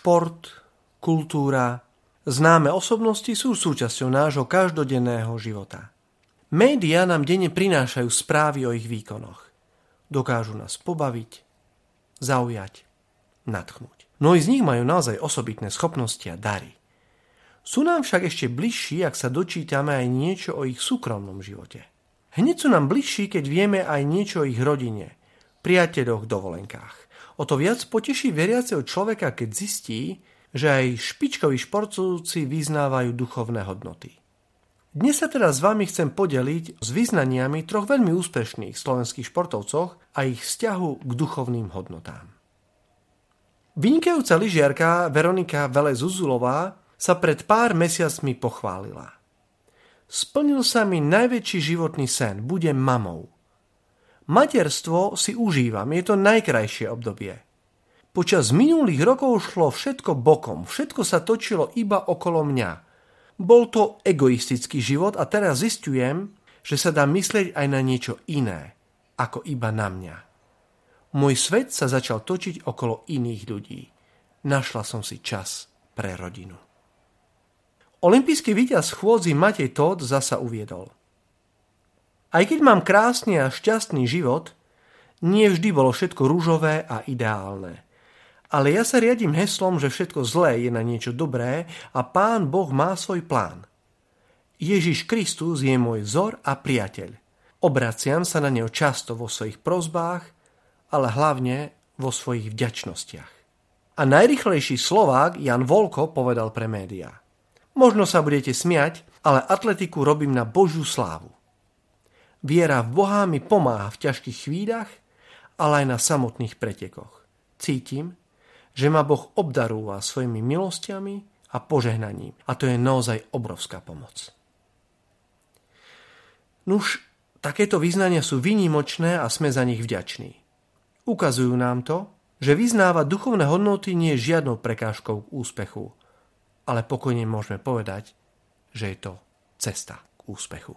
šport, kultúra, známe osobnosti sú súčasťou nášho každodenného života. Média nám denne prinášajú správy o ich výkonoch. Dokážu nás pobaviť, zaujať, nadchnúť. Mnohí z nich majú naozaj osobitné schopnosti a dary. Sú nám však ešte bližší, ak sa dočítame aj niečo o ich súkromnom živote. Hneď sú nám bližší, keď vieme aj niečo o ich rodine, priateľoch, dovolenkách. O to viac poteší veriaceho človeka, keď zistí, že aj špičkoví športovci vyznávajú duchovné hodnoty. Dnes sa teda s vami chcem podeliť s vyznaniami troch veľmi úspešných slovenských športovcoch a ich vzťahu k duchovným hodnotám. Vynikajúca lyžiarka Veronika Vele Zuzulová sa pred pár mesiacmi pochválila. Splnil sa mi najväčší životný sen, budem mamou. Materstvo si užívam, je to najkrajšie obdobie – Počas minulých rokov šlo všetko bokom, všetko sa točilo iba okolo mňa. Bol to egoistický život a teraz zistujem, že sa dá myslieť aj na niečo iné, ako iba na mňa. Môj svet sa začal točiť okolo iných ľudí. Našla som si čas pre rodinu. Olympijský víťaz chôdzi Matej Todd zasa uviedol. Aj keď mám krásny a šťastný život, nie vždy bolo všetko rúžové a ideálne. Ale ja sa riadím heslom, že všetko zlé je na niečo dobré a Pán Boh má svoj plán. Ježiš Kristus je môj vzor a priateľ. Obraciam sa na neho často vo svojich prozbách, ale hlavne vo svojich vďačnostiach. A najrychlejší Slovák Jan Volko povedal pre médiá. Možno sa budete smiať, ale atletiku robím na Božiu slávu. Viera v Boha mi pomáha v ťažkých chvíľach, ale aj na samotných pretekoch. Cítim, že ma Boh obdarúva svojimi milostiami a požehnaním. A to je naozaj obrovská pomoc. Nuž, takéto význania sú vynimočné a sme za nich vďační. Ukazujú nám to, že vyznávať duchovné hodnoty nie je žiadnou prekážkou k úspechu, ale pokojne môžeme povedať, že je to cesta k úspechu.